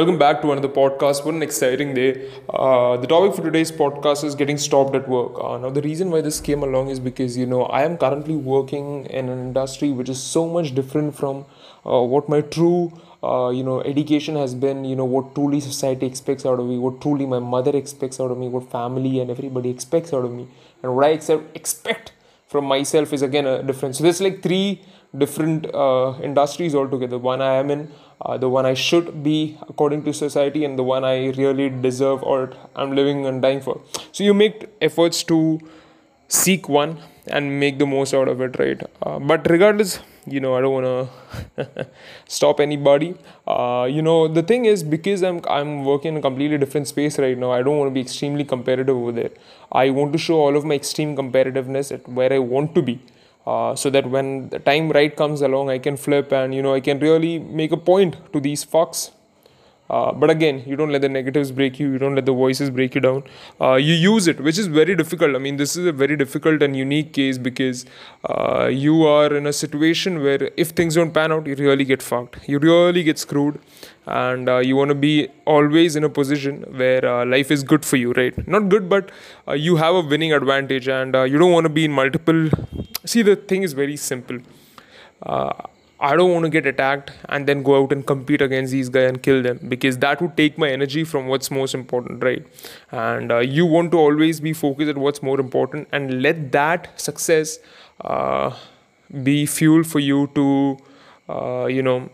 Welcome back to another podcast. What an exciting day. Uh, the topic for today's podcast is getting stopped at work. Uh, now, the reason why this came along is because, you know, I am currently working in an industry which is so much different from uh, what my true, uh, you know, education has been, you know, what truly society expects out of me, what truly my mother expects out of me, what family and everybody expects out of me. And what I expect from myself is again a difference So, there's like three different uh, industries altogether. One I am in, uh, the one I should be according to society, and the one I really deserve or I'm living and dying for. So you make efforts to seek one and make the most out of it, right? Uh, but regardless, you know, I don't want to stop anybody. Uh, you know, the thing is because I'm I'm working in a completely different space right now. I don't want to be extremely competitive over there. I want to show all of my extreme competitiveness at where I want to be uh, so that when the time right comes along i can flip and you know i can really make a point to these fucks uh, but again you don't let the negatives break you. You don't let the voices break you down. Uh, you use it which is very difficult. I mean this is a very difficult and unique case because uh, you are in a situation where if things don't pan out you really get fucked. You really get screwed. And uh, you want to be always in a position where uh, life is good for you right? Not good but you have a winning advantage and you don't want to be in multiple. See the thing is very simple i don't want to get attacked and then go out and compete against these guys and kill them because that would take my energy from what's most important right? And uh, you want to always be focused at what's more important and let that success be fuel for you to you know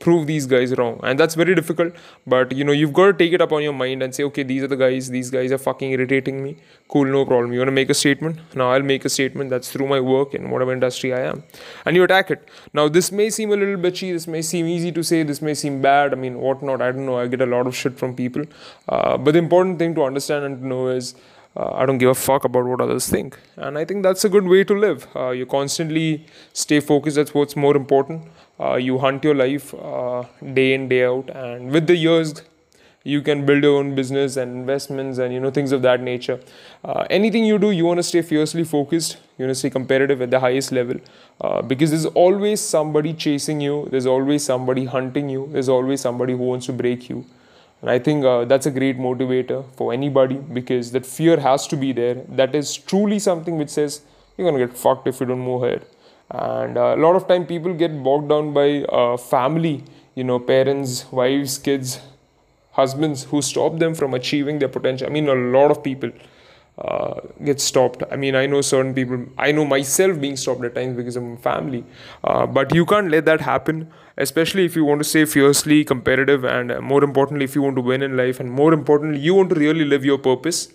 prove these guys wrong. And that's very difficult but you know you've got to take it up on your mind and say okay these are the guys these guys are fucking irritating me. Cool no problem. You want to make a statement? Now i'll make a statement that's through my work in whatever industry i am. And you attack it. Now this may seem a little bitchy this may seem easy to say this may seem bad i mean whatnot i don't know. I get a lot of shit from people. Uh, but the important thing to understand and to know is uh, I don't give a fuck about what others think. And I think that's a good way to live. Uh, you constantly stay focused, that's what's more important. Uh, you hunt your life uh, day in day out. And with the years you can build your own business and investments and you know things of that nature. Uh, anything you do you want to stay fiercely focused. You want to stay competitive at the highest level. Uh, because there's always somebody chasing you. There's always somebody hunting you. There's always somebody who wants to break you and i think uh, that's a great motivator for anybody because that fear has to be there. That is truly something which says you're to get fucked if you don't move ahead. And uh, a lot of time people get bogged down by uh, family you know parents wives kids husbands who stop them from achieving their potential. I mean a lot of people uh, get stopped i mean i know certain people i know myself being stopped at times because of my family uh, but you can't let that happen especially if you want to stay fiercely competitive and uh, more importantly if you want to win in life and more importantly you want to really live your purpose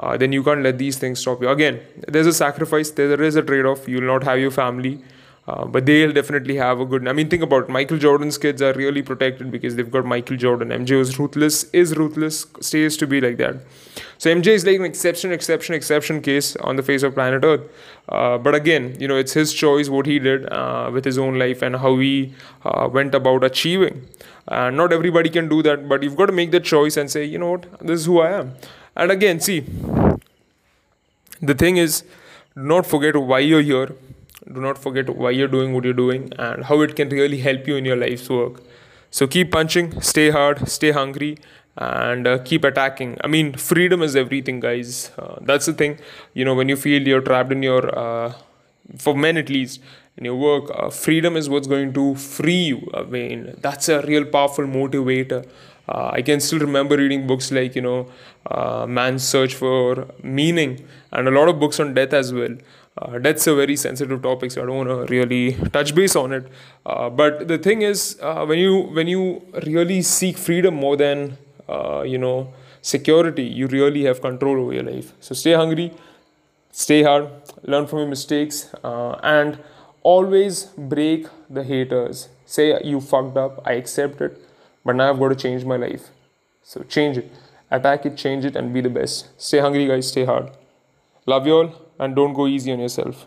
uh, then you can't let these things stop you. Again, there's a sacrifice, there is a trade off. You'll not have your family, uh, but they'll definitely have a good. I mean, think about it. Michael Jordan's kids are really protected because they've got Michael Jordan. MJ was ruthless, is ruthless, stays to be like that. So MJ is like an exception, exception, exception case on the face of planet Earth. Uh, but again, you know, it's his choice what he did uh, with his own life and how he uh, went about achieving. And not everybody can do that, but you've got to make that choice and say, you know what, this is who I am. And again, see, the thing is, do not forget why you're here. Do not forget why you're doing what you're doing and how it can really help you in your life's work. So keep punching, stay hard, stay hungry, and uh, keep attacking. I mean, freedom is everything, guys. Uh, that's the thing. You know, when you feel you're trapped in your, uh, for men at least, in your work, uh, freedom is what's going to free you. I mean, that's a real powerful motivator. Uh, I can still remember reading books like, you know, uh, Man's Search for Meaning and a lot of books on death as well. Uh, death's a very sensitive topic, so I don't want to really touch base on it. Uh, but the thing is, uh, when you when you really seek freedom more than uh, you know security, you really have control over your life. So stay hungry, stay hard, learn from your mistakes, and always break the haters. Say you fucked up, I accept it but now I've got to change my life. So change it. Attack it, change it, and be the best. Stay hungry, guys. Stay hard. Love you all, and don't go easy on yourself.